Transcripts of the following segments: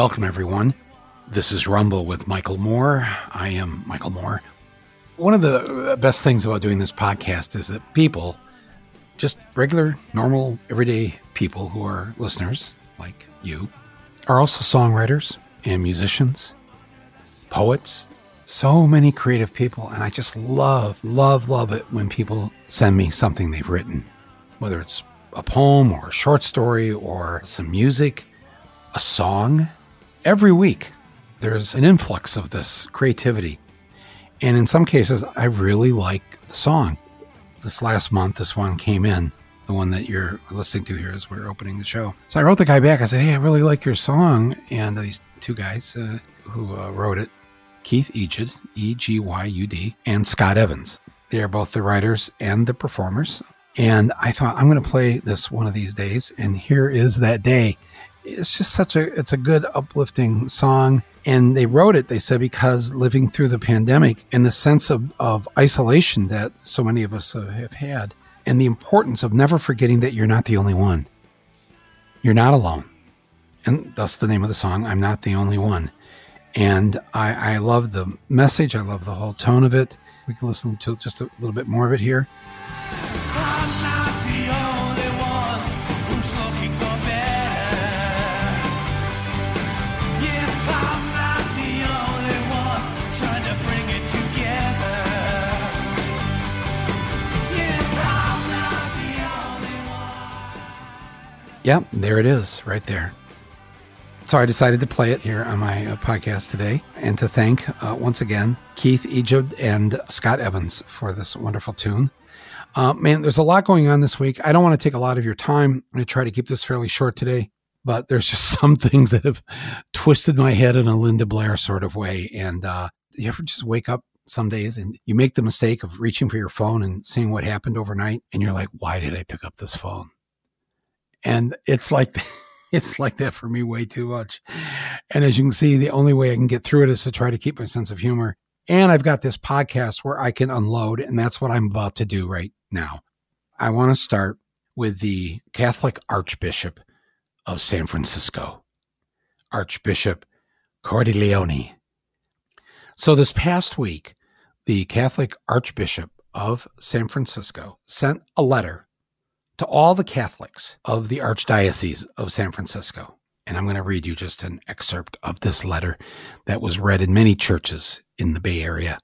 Welcome, everyone. This is Rumble with Michael Moore. I am Michael Moore. One of the best things about doing this podcast is that people, just regular, normal, everyday people who are listeners like you, are also songwriters and musicians, poets, so many creative people. And I just love, love, love it when people send me something they've written, whether it's a poem or a short story or some music, a song. Every week, there's an influx of this creativity. And in some cases, I really like the song. This last month, this one came in, the one that you're listening to here as we're opening the show. So I wrote the guy back. I said, Hey, I really like your song. And these two guys uh, who uh, wrote it, Keith Egyud, E G Y U D, and Scott Evans. They are both the writers and the performers. And I thought, I'm going to play this one of these days. And here is that day. It's just such a, it's a good uplifting song. And they wrote it, they said, because living through the pandemic and the sense of, of isolation that so many of us have had, and the importance of never forgetting that you're not the only one. You're not alone. And that's the name of the song, I'm Not the Only One. And I, I love the message, I love the whole tone of it. We can listen to just a little bit more of it here. Yep, there it is, right there. So I decided to play it here on my uh, podcast today and to thank uh, once again Keith Egyud and Scott Evans for this wonderful tune. Uh, man, there's a lot going on this week. I don't want to take a lot of your time. I'm going to try to keep this fairly short today, but there's just some things that have twisted my head in a Linda Blair sort of way. And uh, you ever just wake up some days and you make the mistake of reaching for your phone and seeing what happened overnight, and you're like, why did I pick up this phone? And it's like, it's like that for me way too much. And as you can see, the only way I can get through it is to try to keep my sense of humor. And I've got this podcast where I can unload, and that's what I'm about to do right now. I want to start with the Catholic Archbishop of San Francisco, Archbishop Cordileone. So this past week, the Catholic Archbishop of San Francisco sent a letter to all the Catholics of the Archdiocese of San Francisco. And I'm going to read you just an excerpt of this letter that was read in many churches in the Bay Area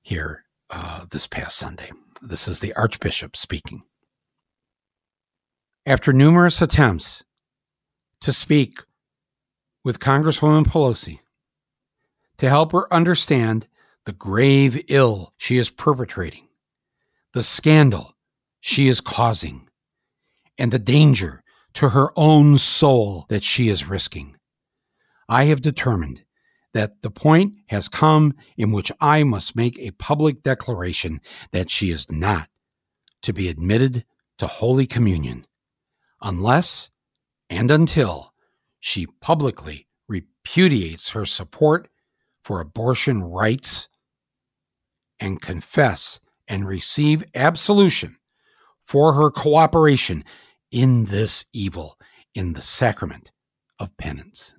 here uh, this past Sunday. This is the Archbishop speaking. After numerous attempts to speak with Congresswoman Pelosi to help her understand the grave ill she is perpetrating, the scandal she is causing, and the danger to her own soul that she is risking. I have determined that the point has come in which I must make a public declaration that she is not to be admitted to Holy Communion unless and until she publicly repudiates her support for abortion rights and confess and receive absolution for her cooperation in this evil in the sacrament of penance.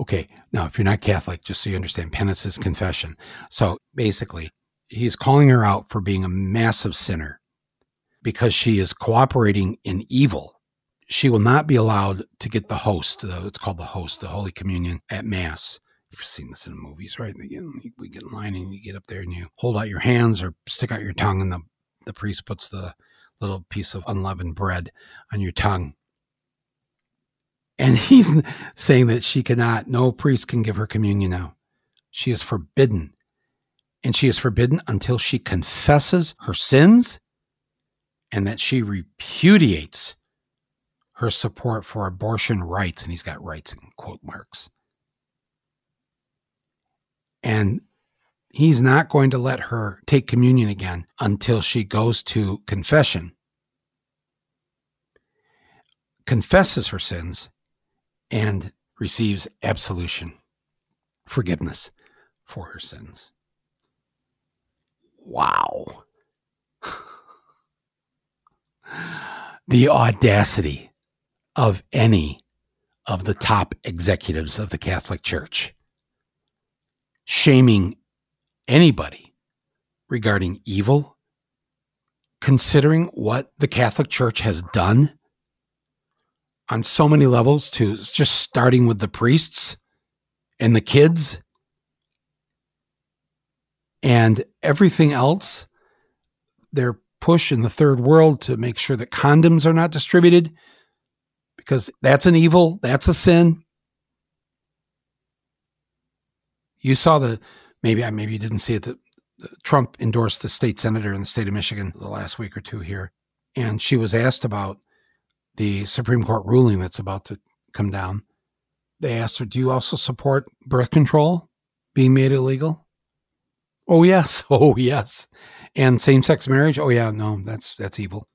okay, now if you're not Catholic, just so you understand, penance is confession. So basically, he's calling her out for being a massive sinner because she is cooperating in evil. She will not be allowed to get the host, it's called the host, the Holy Communion at Mass. If you've seen this in movies, right? We get in line and you get up there and you hold out your hands or stick out your tongue and the the priest puts the little piece of unleavened bread on your tongue. And he's saying that she cannot, no priest can give her communion now. She is forbidden. And she is forbidden until she confesses her sins and that she repudiates her support for abortion rights. And he's got rights in quote marks. And he's not going to let her take communion again until she goes to confession, confesses her sins, and receives absolution, forgiveness for her sins. Wow. the audacity of any of the top executives of the Catholic Church, shaming anybody regarding evil, considering what the Catholic Church has done on so many levels to just starting with the priests and the kids and everything else their push in the third world to make sure that condoms are not distributed because that's an evil, that's a sin. You saw the maybe I maybe you didn't see it that Trump endorsed the state senator in the state of Michigan the last week or two here, and she was asked about the Supreme Court ruling that's about to come down. They asked her, "Do you also support birth control being made illegal?" Oh yes, oh yes. And same-sex marriage? Oh yeah, no, that's that's evil.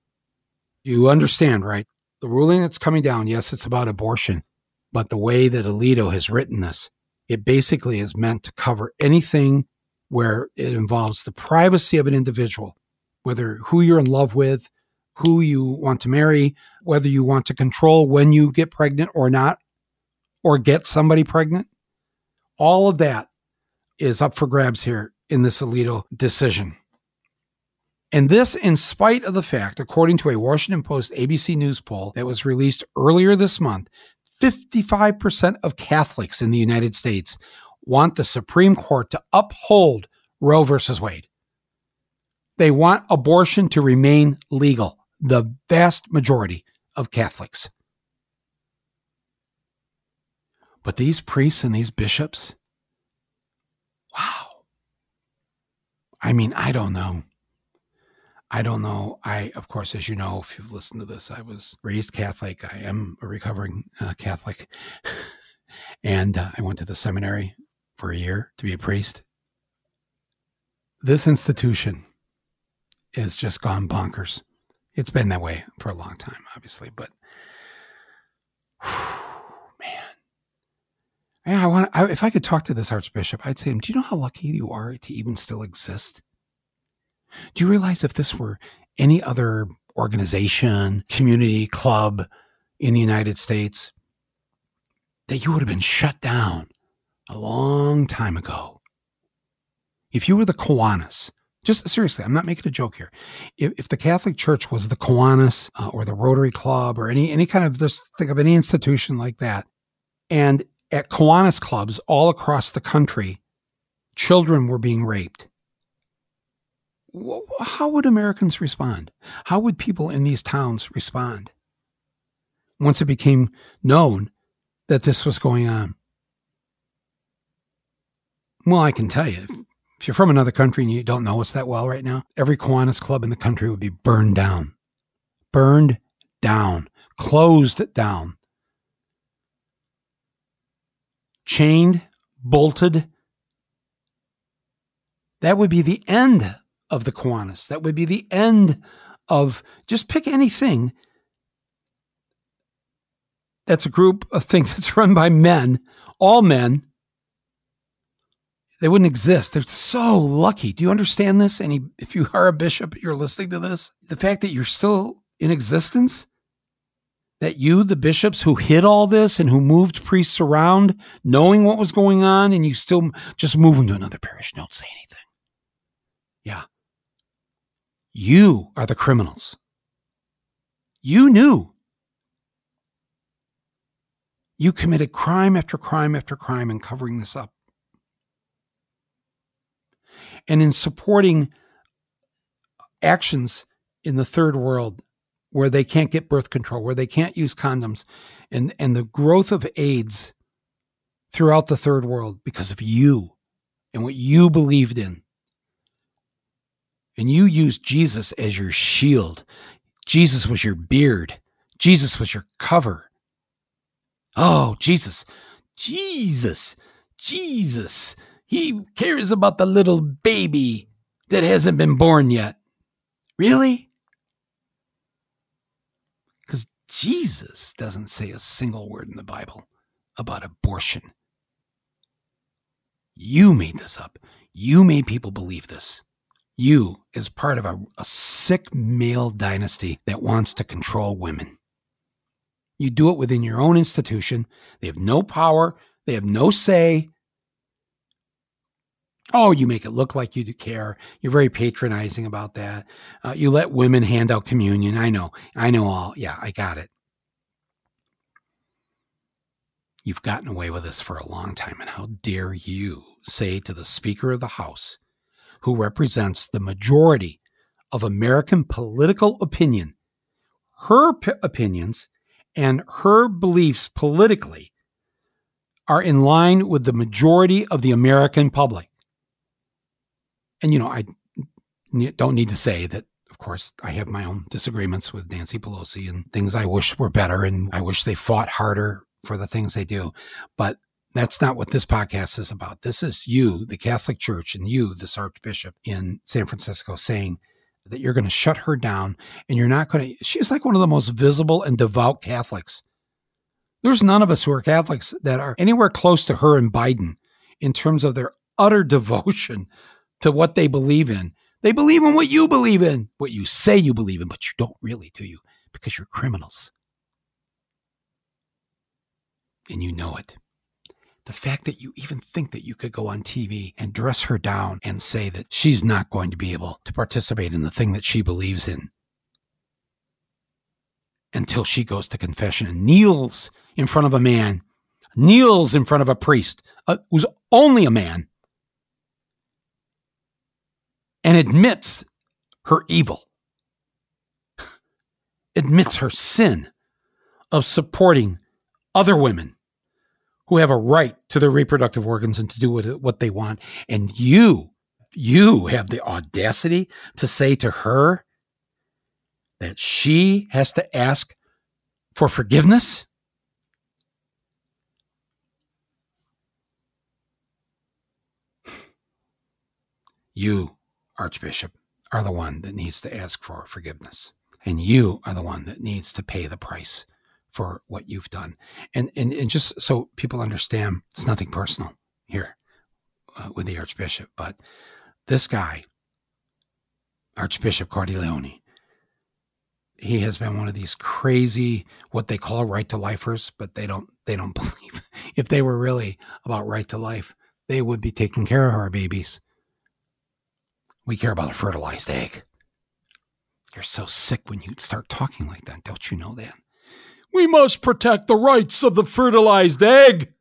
You understand, right? The ruling that's coming down, yes, it's about abortion, but the way that Alito has written this, it basically is meant to cover anything where it involves the privacy of an individual, whether who you're in love with, who you want to marry, whether you want to control when you get pregnant or not, or get somebody pregnant. All of that is up for grabs here in this Alito decision. And this, in spite of the fact, according to a Washington Post ABC News poll that was released earlier this month, 55% of Catholics in the United States want the Supreme Court to uphold Roe versus Wade. They want abortion to remain legal, the vast majority of Catholics. But these priests and these bishops, wow. I mean, I don't know. I don't know. I, of course, as you know, if you've listened to this, I was raised Catholic. I am a recovering uh, Catholic. and uh, I went to the seminary for a year to be a priest. This institution has just gone bonkers. It's been that way for a long time, obviously, but man, I want. I, if I could talk to this archbishop, I'd say "Do you know how lucky you are to even still exist?" Do you realize if this were any other organization, community, club in the United States, that you would have been shut down a long time ago? If you were the Kiwanis, just seriously, I'm not making a joke here. If, if the Catholic Church was the Kiwanis uh, or the Rotary Club or any any kind of this, think of any institution like that, and at Kiwanis clubs all across the country, children were being raped how would Americans respond? How would people in these towns respond once it became known that this was going on? Well, I can tell you, if you're from another country and you don't know us that well right now, every Kiwanis club in the country would be burned down. Burned down. Closed down. Chained, bolted. That would be the end of the Kiwanis. That would be the end of just pick anything that's a group of things that's run by men, all men. They wouldn't exist. They're so lucky. Do you understand this? Any if you are a bishop, you're listening to this. The fact that you're still in existence, that you, the bishops who hid all this and who moved priests around, knowing what was going on, and you still just move them to another parish. Don't say anything. Yeah. You are the criminals. You knew. You committed crime after crime after crime in covering this up. And in supporting actions in the third world where they can't get birth control, where they can't use condoms, and, and the growth of AIDS throughout the third world because of you and what you believed in and you used Jesus as your shield. Jesus was your beard. Jesus was your cover. Oh, Jesus, Jesus, Jesus. He cares about the little baby that hasn't been born yet. Really? Because Jesus doesn't say a single word in the Bible about abortion. You made this up. You made people believe this. You is part of a, a sick male dynasty that wants to control women. You do it within your own institution. They have no power, they have no say. Oh, you make it look like you do care. You're very patronizing about that. Uh, you let women hand out communion. I know. I know all. Yeah, I got it. You've gotten away with this for a long time. And how dare you say to the Speaker of the House, who represents the majority of American political opinion, her p- opinions and her beliefs politically are in line with the majority of the American public. And, you know, I don't need to say that, of course, I have my own disagreements with Nancy Pelosi and things I wish were better. And I wish they fought harder for the things they do. But that's not what this podcast is about. This is you, the Catholic Church, and you, this Archbishop in San Francisco, saying that you're going to shut her down and you're not going to. She's like one of the most visible and devout Catholics. There's none of us who are Catholics that are anywhere close to her and Biden in terms of their utter devotion to what they believe in. They believe in what you believe in, what you say you believe in, but you don't really, do you? Because you're criminals and you know it. The fact that you even think that you could go on TV and dress her down and say that she's not going to be able to participate in the thing that she believes in until she goes to confession and kneels in front of a man, kneels in front of a priest uh, who's only a man, and admits her evil, admits her sin of supporting other women who have a right to their reproductive organs and to do what they want. And you, you have the audacity to say to her that she has to ask for forgiveness? You, Archbishop, are the one that needs to ask for forgiveness. And you are the one that needs to pay the price for what you've done. And, and, and just so people understand, it's nothing personal here uh, with the Archbishop, but this guy, Archbishop Cordileone, he has been one of these crazy what they call right to lifers, but they don't they don't believe if they were really about right to life, they would be taking care of our babies. We care about a fertilized egg. You're so sick when you start talking like that. Don't you know that? We must protect the rights of the fertilized egg.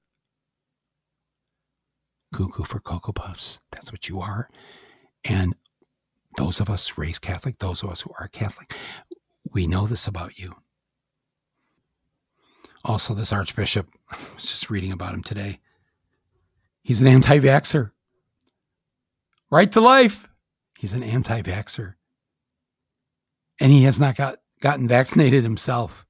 Cuckoo for Cocoa Puffs. That's what you are. And those of us raised Catholic, those of us who are Catholic, we know this about you. Also, this Archbishop, I was just reading about him today. He's an anti vaxxer. Right to life. He's an anti vaxxer. And he has not got, gotten vaccinated himself.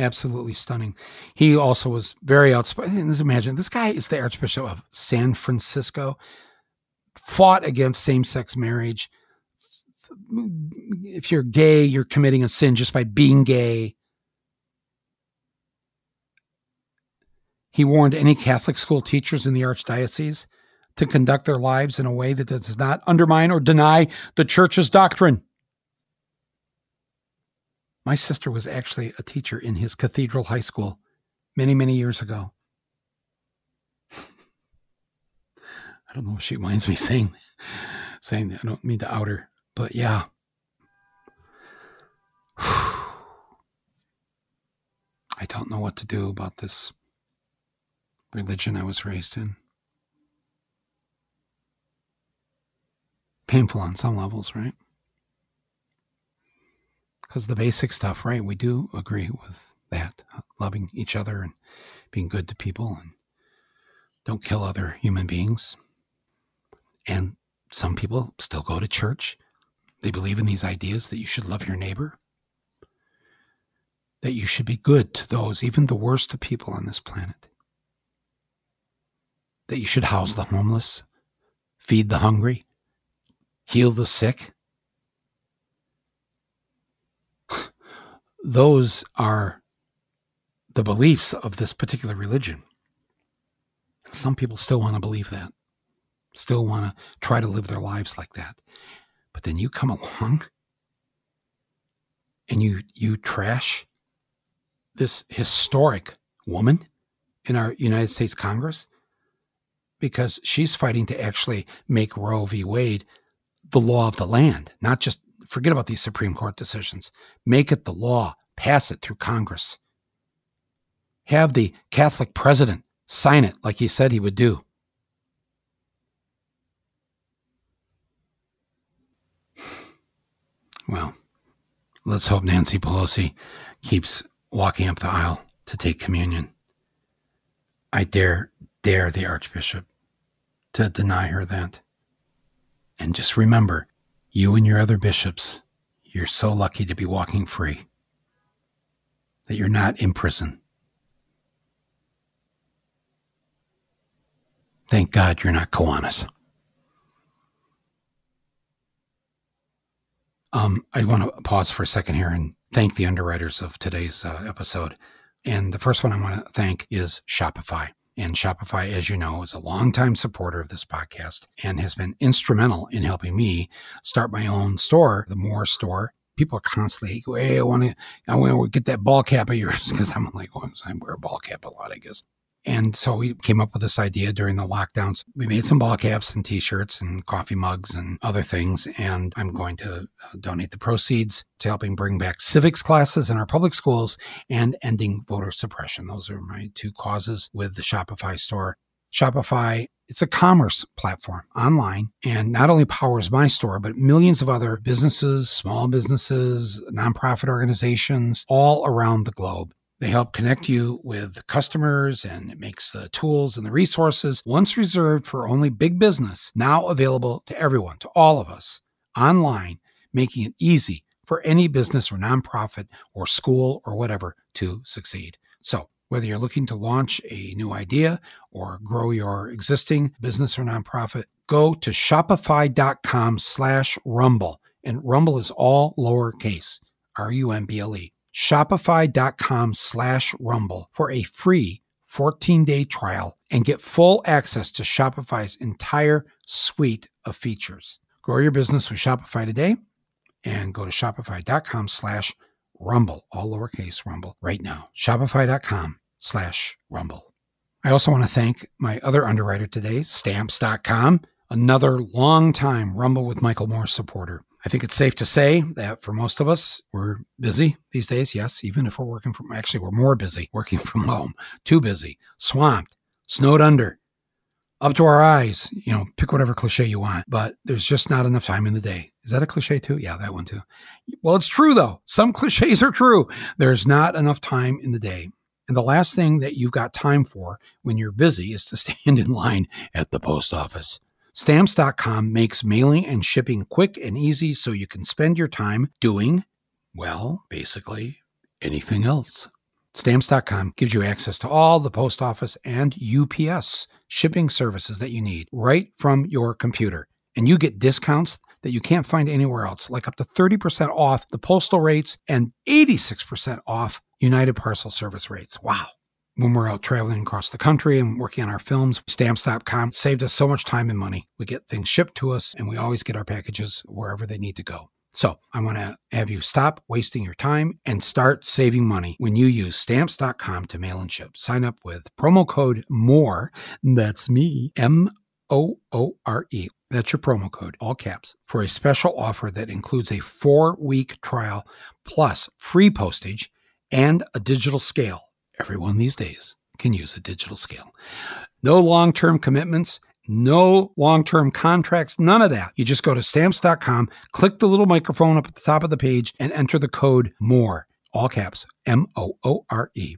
Absolutely stunning. He also was very outspoken. Imagine this guy is the Archbishop of San Francisco, fought against same sex marriage. If you're gay, you're committing a sin just by being gay. He warned any Catholic school teachers in the Archdiocese to conduct their lives in a way that does not undermine or deny the church's doctrine. My sister was actually a teacher in his cathedral high school many, many years ago. I don't know if she minds me saying saying that. I don't mean to out her, but yeah. I don't know what to do about this religion I was raised in. Painful on some levels, right? Because the basic stuff, right? We do agree with that, uh, loving each other and being good to people and don't kill other human beings. And some people still go to church. They believe in these ideas that you should love your neighbor, that you should be good to those, even the worst of people on this planet, that you should house the homeless, feed the hungry, heal the sick, those are the beliefs of this particular religion. Some people still want to believe that, still want to try to live their lives like that. But then you come along and you you trash this historic woman in our United States Congress because she's fighting to actually make Roe v. Wade the law of the land, not just forget about these Supreme Court decisions. Make it the law, pass it through Congress. Have the Catholic president sign it like he said he would do. Well, let's hope Nancy Pelosi keeps walking up the aisle to take communion. I dare, dare the Archbishop to deny her that. And just remember, you and your other bishops, you're so lucky to be walking free, that you're not in prison. Thank God you're not Kiwanis. Um, I want to pause for a second here and thank the underwriters of today's uh, episode. And the first one I want to thank is Shopify. And Shopify, as you know, is a longtime supporter of this podcast and has been instrumental in helping me start my own store, the More Store. People are constantly, hey, I want to, I want to get that ball cap of yours because I'm like, well, I wear a ball cap a lot, I guess. And so we came up with this idea during the lockdowns. We made some ball caps and t shirts and coffee mugs and other things. And I'm going to uh, donate the proceeds to helping bring back civics classes in our public schools and ending voter suppression. Those are my two causes with the Shopify store. Shopify, it's a commerce platform online and not only powers my store, but millions of other businesses, small businesses, nonprofit organizations all around the globe. They help connect you with customers and it makes the tools and the resources once reserved for only big business now available to everyone, to all of us online, making it easy for any business or nonprofit or school or whatever to succeed. So, whether you're looking to launch a new idea or grow your existing business or nonprofit, go to shopify.com slash rumble. And rumble is all lowercase, R U M B L E shopify.com slash rumble for a free 14 day trial and get full access to Shopify's entire suite of features. Grow your business with Shopify today and go to shopify.com slash rumble, all lowercase rumble right now. Shopify.com slash rumble. I also want to thank my other underwriter today, stamps.com, another long time Rumble with Michael Moore supporter. I think it's safe to say that for most of us, we're busy these days. Yes, even if we're working from, actually, we're more busy working from home, too busy, swamped, snowed under, up to our eyes. You know, pick whatever cliche you want, but there's just not enough time in the day. Is that a cliche too? Yeah, that one too. Well, it's true though. Some cliches are true. There's not enough time in the day. And the last thing that you've got time for when you're busy is to stand in line at the post office. Stamps.com makes mailing and shipping quick and easy so you can spend your time doing, well, basically anything else. Stamps.com gives you access to all the post office and UPS shipping services that you need right from your computer. And you get discounts that you can't find anywhere else, like up to 30% off the postal rates and 86% off United Parcel Service rates. Wow when we're out traveling across the country and working on our films. Stamps.com saved us so much time and money. We get things shipped to us and we always get our packages wherever they need to go. So I want to have you stop wasting your time and start saving money when you use stamps.com to mail and ship. Sign up with promo code MOORE. That's me, M O O R E. That's your promo code, all caps, for a special offer that includes a four week trial plus free postage and a digital scale Everyone these days can use a digital scale. No long term commitments, no long term contracts, none of that. You just go to stamps.com, click the little microphone up at the top of the page, and enter the code MOORE, all caps, M O O R E.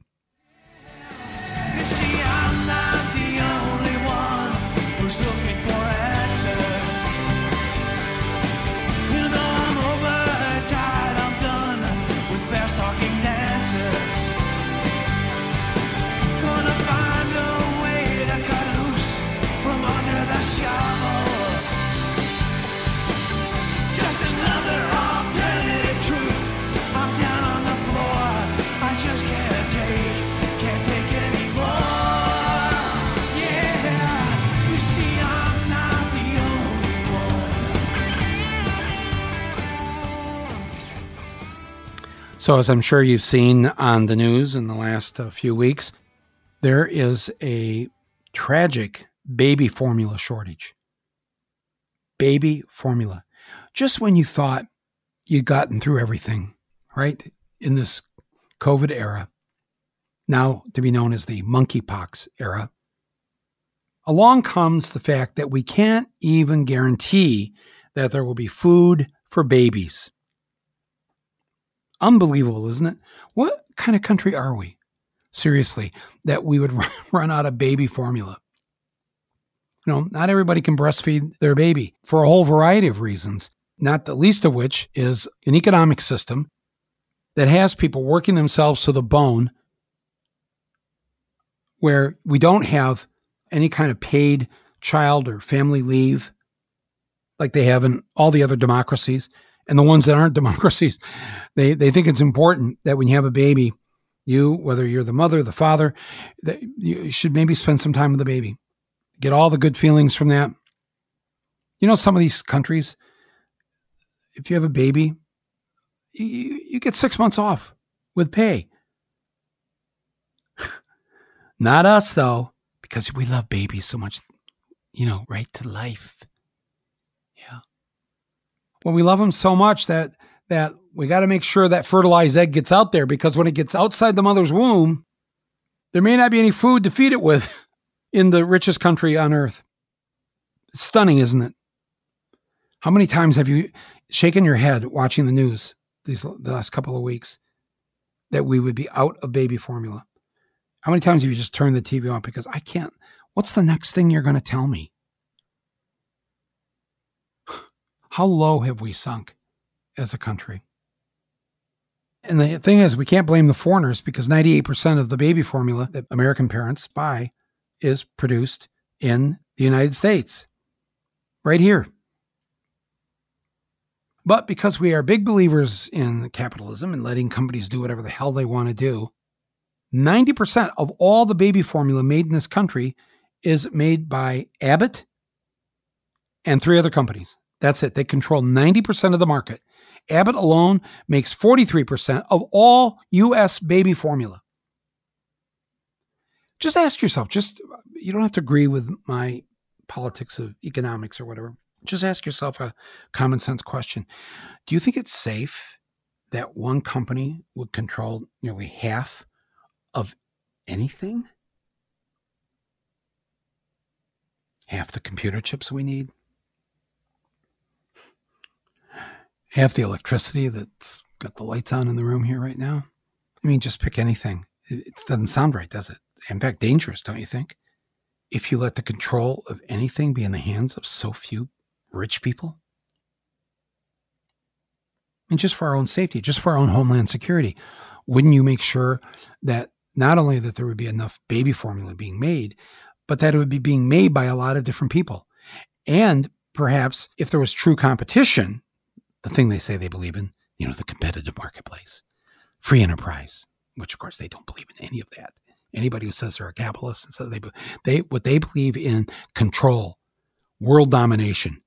So, as I'm sure you've seen on the news in the last uh, few weeks, there is a tragic baby formula shortage. Baby formula. Just when you thought you'd gotten through everything, right? In this COVID era, now to be known as the monkeypox era, along comes the fact that we can't even guarantee that there will be food for babies. Unbelievable, isn't it? What kind of country are we? Seriously, that we would run out of baby formula. You know, not everybody can breastfeed their baby for a whole variety of reasons, not the least of which is an economic system that has people working themselves to the bone where we don't have any kind of paid child or family leave like they have in all the other democracies and the ones that aren't democracies, they, they think it's important that when you have a baby, you, whether you're the mother, the father, that you should maybe spend some time with the baby. Get all the good feelings from that. You know, some of these countries, if you have a baby, you, you get six months off with pay. Not us, though, because we love babies so much, you know, right to life. Well, we love them so much that that we got to make sure that fertilized egg gets out there because when it gets outside the mother's womb, there may not be any food to feed it with in the richest country on earth. It's stunning, isn't it? How many times have you shaken your head watching the news these the last couple of weeks that we would be out of baby formula? How many times have you just turned the TV on because I can't? What's the next thing you're going to tell me? How low have we sunk as a country? And the thing is, we can't blame the foreigners because 98% of the baby formula that American parents buy is produced in the United States, right here. But because we are big believers in capitalism and letting companies do whatever the hell they want to do, 90% of all the baby formula made in this country is made by Abbott and three other companies. That's it. They control 90% of the market. Abbott alone makes 43% of all US baby formula. Just ask yourself, just you don't have to agree with my politics of economics or whatever. Just ask yourself a common sense question. Do you think it's safe that one company would control nearly half of anything? Half the computer chips we need, half the electricity that's got the lights on in the room here right now. I mean, just pick anything. It, it doesn't sound right, does it? In fact, dangerous, don't you think? If you let the control of anything be in the hands of so few rich people? And just for our own safety, just for our own homeland security, wouldn't you make sure that not only that there would be enough baby formula being made, but that it would be being made by a lot of different people? And perhaps if there was true competition the thing they say they believe in, you know, the competitive marketplace, free enterprise, which of course they don't believe in any of that. Anybody who says they're a capitalist and says they they what they believe in control, world domination.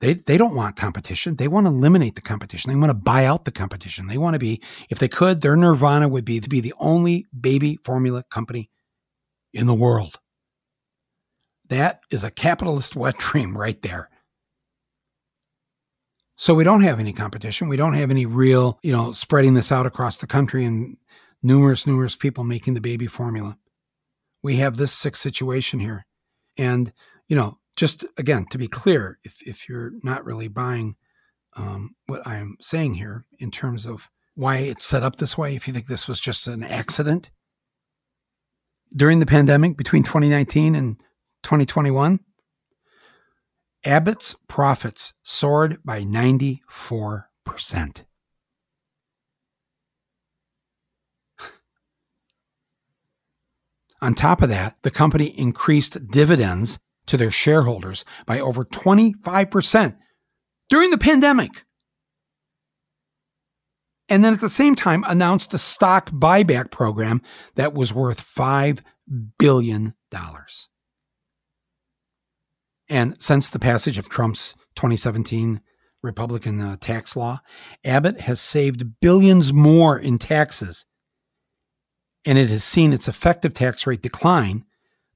They they don't want competition. They want to eliminate the competition. They want to buy out the competition. They want to be, if they could, their nirvana would be to be the only baby formula company in the world. That is a capitalist wet dream right there. So we don't have any competition. We don't have any real, you know, spreading this out across the country and numerous, numerous people making the baby formula. We have this sick situation here. And, you know, just again, to be clear, if, if you're not really buying um, what I'm saying here in terms of why it's set up this way, if you think this was just an accident, during the pandemic between 2019 and 2021, Abbott's profits soared by 94%. On top of that, the company increased dividends to their shareholders by over 25% during the pandemic. And then at the same time announced a stock buyback program that was worth $5 billion. And since the passage of Trump's 2017 Republican uh, tax law, Abbott has saved billions more in taxes, and it has seen its effective tax rate decline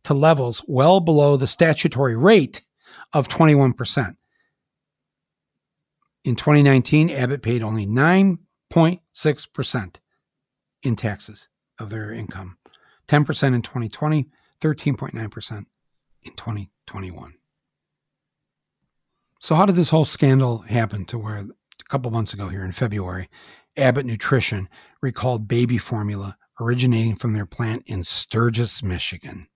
to levels well below the statutory rate of 21%. In 2019, Abbott paid only 9.6% in taxes of their income, 10% in 2020, 13.9% in 2021. So, how did this whole scandal happen to where a couple months ago here in February, Abbott Nutrition recalled baby formula originating from their plant in Sturgis, Michigan?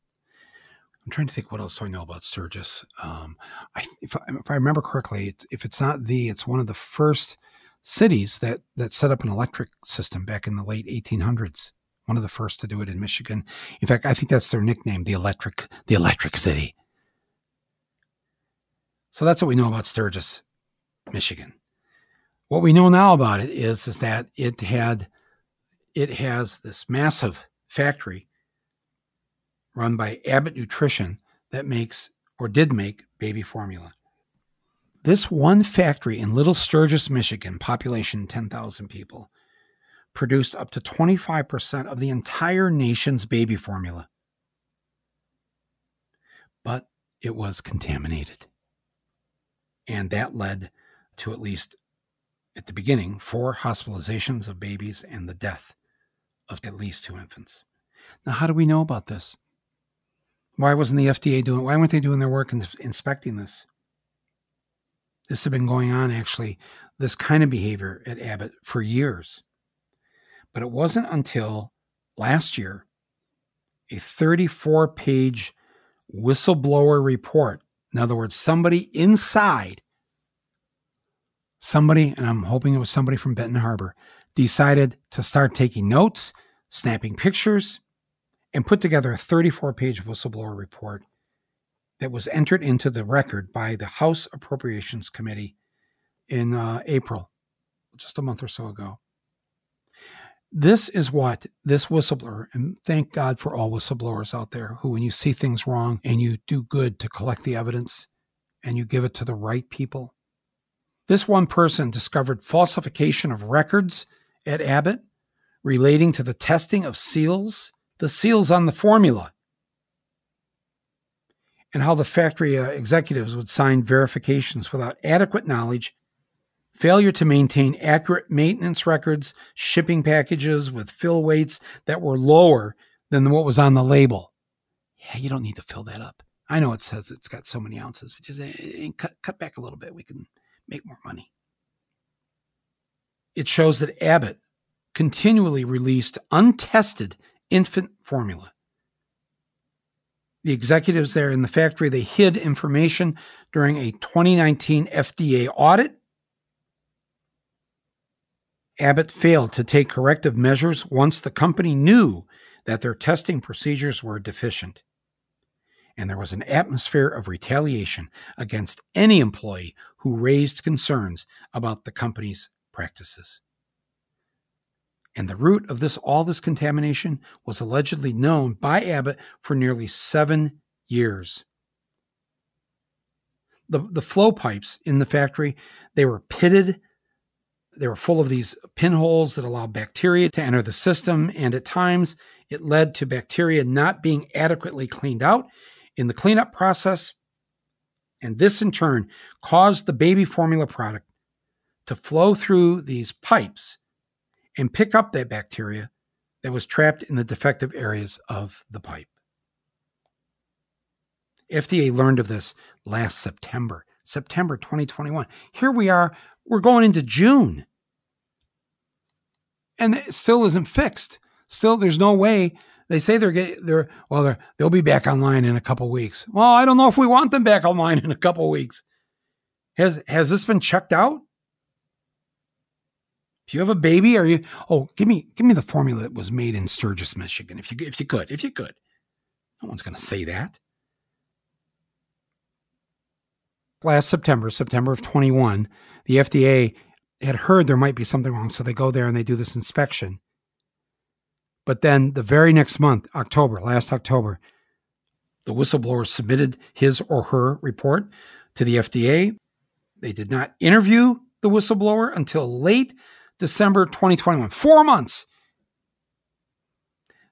I'm trying to think what else do I know about Sturgis. Um, I, if, I, if, I, remember correctly, if it's not the, it's one of the first cities that that set up an electric system back in the late 1800s. One of the first to do it in Michigan. In fact, I think that's their nickname, the electric, the electric city. So that's what we know about Sturgis, Michigan. What we know now about it is, is that it had it has this massive factory run by Abbott Nutrition that makes or did make baby formula. This one factory in Little Sturgis, Michigan, population 10,000 people, produced up to 25% of the entire nation's baby formula. But it was contaminated. And that led to at least at the beginning four hospitalizations of babies and the death of at least two infants. Now, how do we know about this? Why wasn't the FDA doing? Why weren't they doing their work in inspecting this? This had been going on actually, this kind of behavior at Abbott for years. But it wasn't until last year, a 34 page whistleblower report in other words, somebody inside, somebody, and I'm hoping it was somebody from Benton Harbor, decided to start taking notes, snapping pictures, and put together a 34 page whistleblower report that was entered into the record by the House Appropriations Committee in uh, April, just a month or so ago. This is what this whistleblower, and thank God for all whistleblowers out there who, when you see things wrong and you do good to collect the evidence and you give it to the right people. This one person discovered falsification of records at Abbott relating to the testing of seals, the seals on the formula, and how the factory uh, executives would sign verifications without adequate knowledge failure to maintain accurate maintenance records, shipping packages with fill weights that were lower than what was on the label. Yeah, you don't need to fill that up. I know it says it's got so many ounces, but just uh, cut, cut back a little bit. We can make more money. It shows that Abbott continually released untested infant formula. The executives there in the factory, they hid information during a 2019 FDA audit Abbott failed to take corrective measures once the company knew that their testing procedures were deficient. And there was an atmosphere of retaliation against any employee who raised concerns about the company's practices. And the root of this all this contamination was allegedly known by Abbott for nearly seven years. The, the flow pipes in the factory, they were pitted they were full of these pinholes that allowed bacteria to enter the system, and at times it led to bacteria not being adequately cleaned out in the cleanup process. And this in turn caused the baby formula product to flow through these pipes and pick up that bacteria that was trapped in the defective areas of the pipe. FDA learned of this last September, September 2021. Here we are we're going into June. And it still isn't fixed. Still, there's no way. They say they're get, they're well, they're, they'll be back online in a couple weeks. Well, I don't know if we want them back online in a couple weeks. Has has this been checked out? If you have a baby, are you? Oh, give me give me the formula that was made in Sturgis, Michigan. If you if you could, if you could, no one's going to say that. Last September, September of 21, the FDA had heard there might be something wrong. So they go there and they do this inspection. But then the very next month, October, last October, the whistleblower submitted his or her report to the FDA. They did not interview the whistleblower until late December 2021, four months.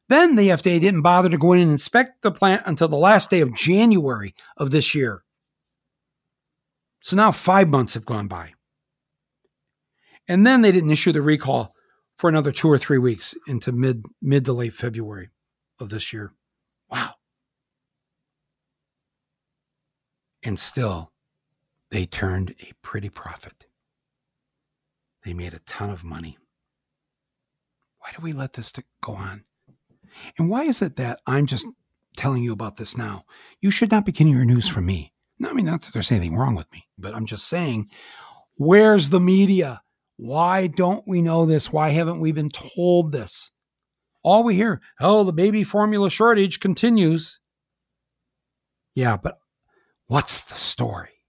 Then the FDA didn't bother to go in and inspect the plant until the last day of January of this year. So now five months have gone by. And then they didn't issue the recall for another two or three weeks into mid mid to late February of this year. Wow. And still, they turned a pretty profit. They made a ton of money. Why do we let this go on? And why is it that I'm just telling you about this now? You should not be getting your news from me. I mean, not that there's anything wrong with me, but I'm just saying, where's the media? Why don't we know this? Why haven't we been told this? All we hear, oh, the baby formula shortage continues. Yeah, but what's the story?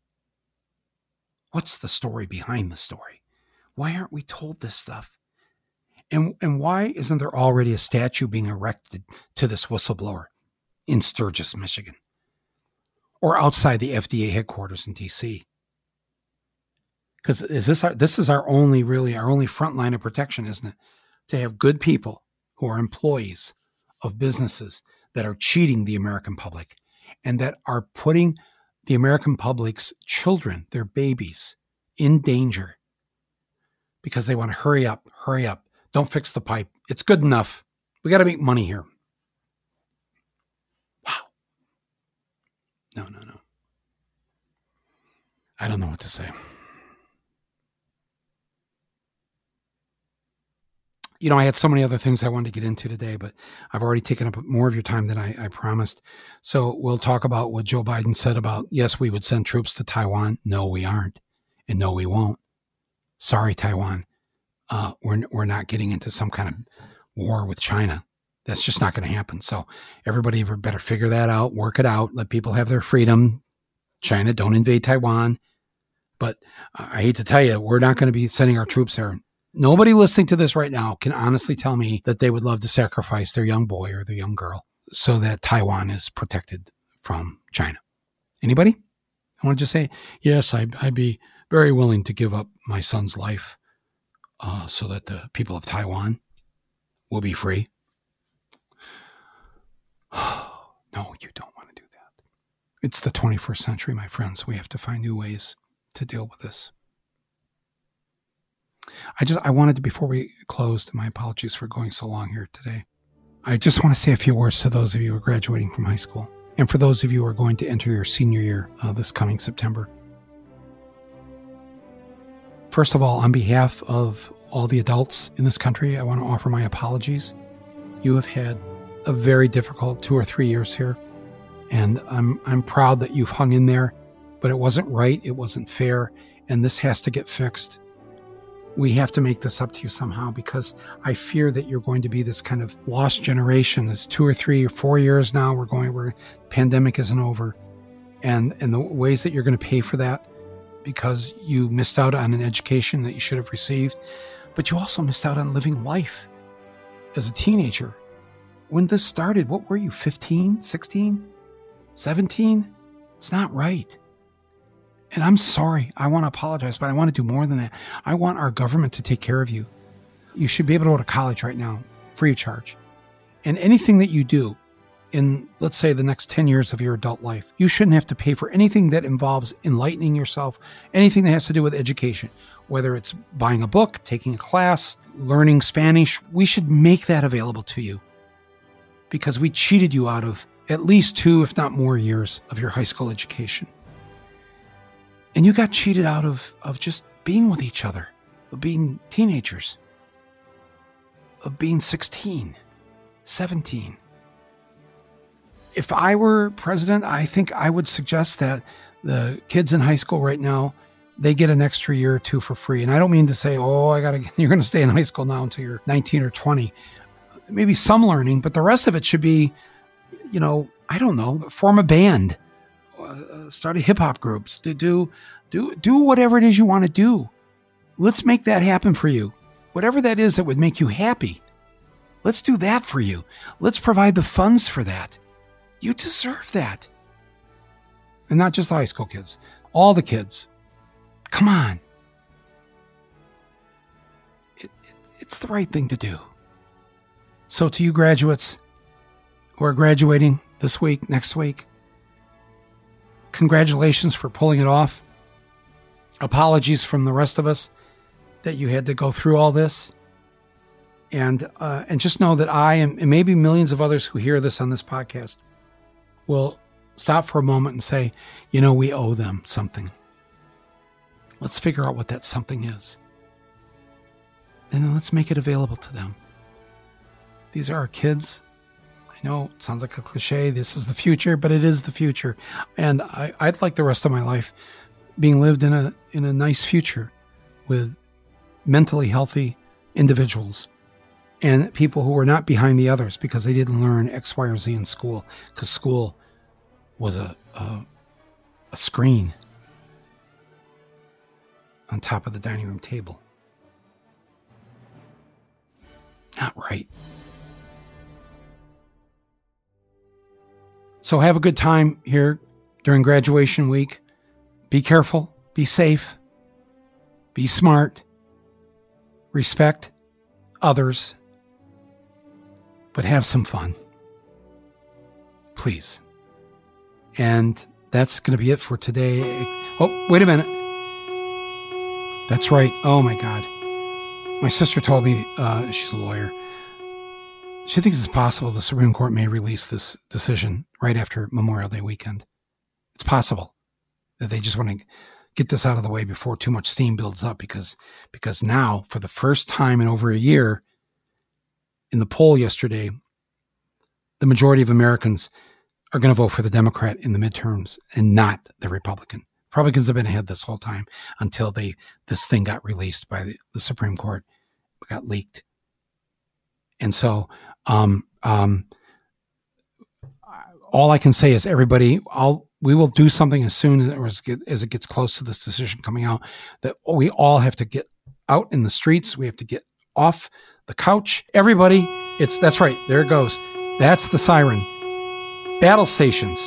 What's the story behind the story? Why aren't we told this stuff? And, and why isn't there already a statue being erected to this whistleblower in Sturgis, Michigan? Or outside the FDA headquarters in DC? Because is this our, this is our only really our only front line of protection, isn't it? To have good people who are employees of businesses that are cheating the American public and that are putting the American public's children, their babies, in danger because they want to hurry up, hurry up. Don't fix the pipe. It's good enough. We got to make money here. Wow. No, no, no. I don't know what to say. you know, I had so many other things I wanted to get into today, but I've already taken up more of your time than I, I, promised. So we'll talk about what Joe Biden said about yes, we would send troops to Taiwan. No, we aren't. And no, we won't. Sorry, Taiwan. Uh, we're, we're not getting into some kind of war with China. That's just not going to happen. So everybody better figure that out, work it out, let people have their freedom. China, don't invade Taiwan. But I hate to tell you, we're not going to be sending our troops there Nobody listening to this right now can honestly tell me that they would love to sacrifice their young boy or their young girl so that Taiwan is protected from China. Anybody? I want to just say, yes, I'd, I'd be very willing to give up my son's life uh, so that the people of Taiwan will be free. no, you don't want to do that. It's the 21st century, my friends. We have to find new ways to deal with this. I just I wanted to before we closed. My apologies for going so long here today. I just want to say a few words to those of you who are graduating from high school, and for those of you who are going to enter your senior year uh, this coming September. First of all, on behalf of all the adults in this country, I want to offer my apologies. You have had a very difficult two or three years here, and I'm I'm proud that you've hung in there, but it wasn't right, it wasn't fair, and this has to get fixed we have to make this up to you somehow because I fear that you're going to be this kind of lost generation. It's two or three or four years now. We're going where pandemic isn't over, and and the ways that you're going to pay for that because you missed out on an education that you should have received, but you also missed out on living life as a teenager. When this started, what were you, 15, 16, 17? It's not right. And I'm sorry. I want to apologize, but I want to do more than that. I want our government to take care of you. You should be able to go to college right now, free of charge. And anything that you do in, let's say, the next 10 years of your adult life, you shouldn't have to pay for anything that involves enlightening yourself, anything that has to do with education, whether it's buying a book, taking a class, learning Spanish. We should make that available to you because we cheated you out of at least two, if not more, years of your high school education. And you got cheated out of, of just being with each other, of being teenagers, of being 16, 17. If I were president, I think I would suggest that the kids in high school right now, they get an extra year or two for free. And I don't mean to say, oh, I got to, you're going to stay in high school now until you're 19 or 20. Maybe some learning, but the rest of it should be, you know, I don't know, form a band uh, start a hip hop groups, to do do do whatever it is you want to do. Let's make that happen for you. Whatever that is that would make you happy. Let's do that for you. Let's provide the funds for that. You deserve that. And not just the high school kids, all the kids. Come on. It, it, it's the right thing to do. So, to you graduates who are graduating this week, next week, congratulations for pulling it off. Apologies from the rest of us that you had to go through all this. And uh, and just know that I and, and maybe millions of others who hear this on this podcast will stop for a moment and say, you know, we owe them something. Let's figure out what that something is. And let's make it available to them. These are our kids. I know it sounds like a cliche. This is the future, but it is the future. And I, I'd like the rest of my life being lived in a in a nice future with mentally healthy individuals and people who were not behind the others because they didn't learn X, Y, or Z in school because school was a, a, a screen on top of the dining room table. Not right. So have a good time here during graduation week. Be careful, be safe, be smart, respect others, but have some fun. Please. And that's going to be it for today. Oh, wait a minute. That's right. Oh my God. My sister told me, uh, she's a lawyer. She thinks it's possible the Supreme Court may release this decision right after Memorial Day weekend. It's possible that they just want to get this out of the way before too much steam builds up because because now for the first time in over a year in the poll yesterday the majority of Americans are going to vote for the Democrat in the midterms and not the Republican. Republicans have been ahead this whole time until they this thing got released by the, the Supreme Court, got leaked, and so um, um, all I can say is everybody, I'll we will do something as soon as, as it gets close to this decision coming out. That we all have to get out in the streets. We have to get off the couch. Everybody, it's that's right. There it goes. That's the siren. Battle stations.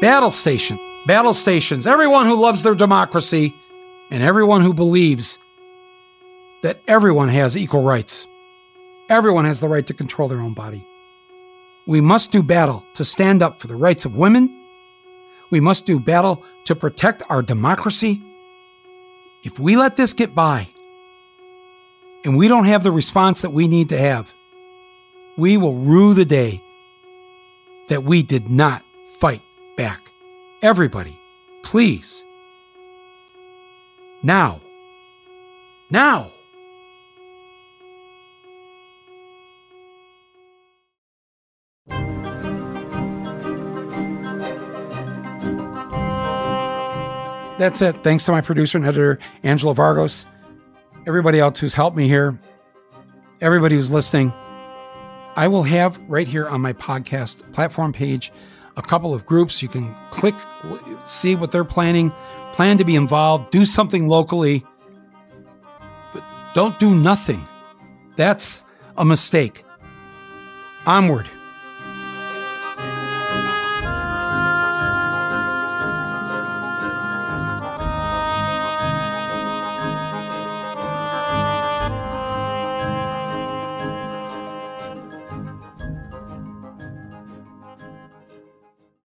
Battle station. Battle stations. Everyone who loves their democracy and everyone who believes that everyone has equal rights. Everyone has the right to control their own body. We must do battle to stand up for the rights of women. We must do battle to protect our democracy. If we let this get by and we don't have the response that we need to have, we will rue the day that we did not fight back. Everybody, please. Now. Now. That's it. Thanks to my producer and editor, Angela Vargos. Everybody else who's helped me here. Everybody who's listening. I will have right here on my podcast platform page a couple of groups. You can click, see what they're planning, plan to be involved, do something locally, but don't do nothing. That's a mistake. Onward.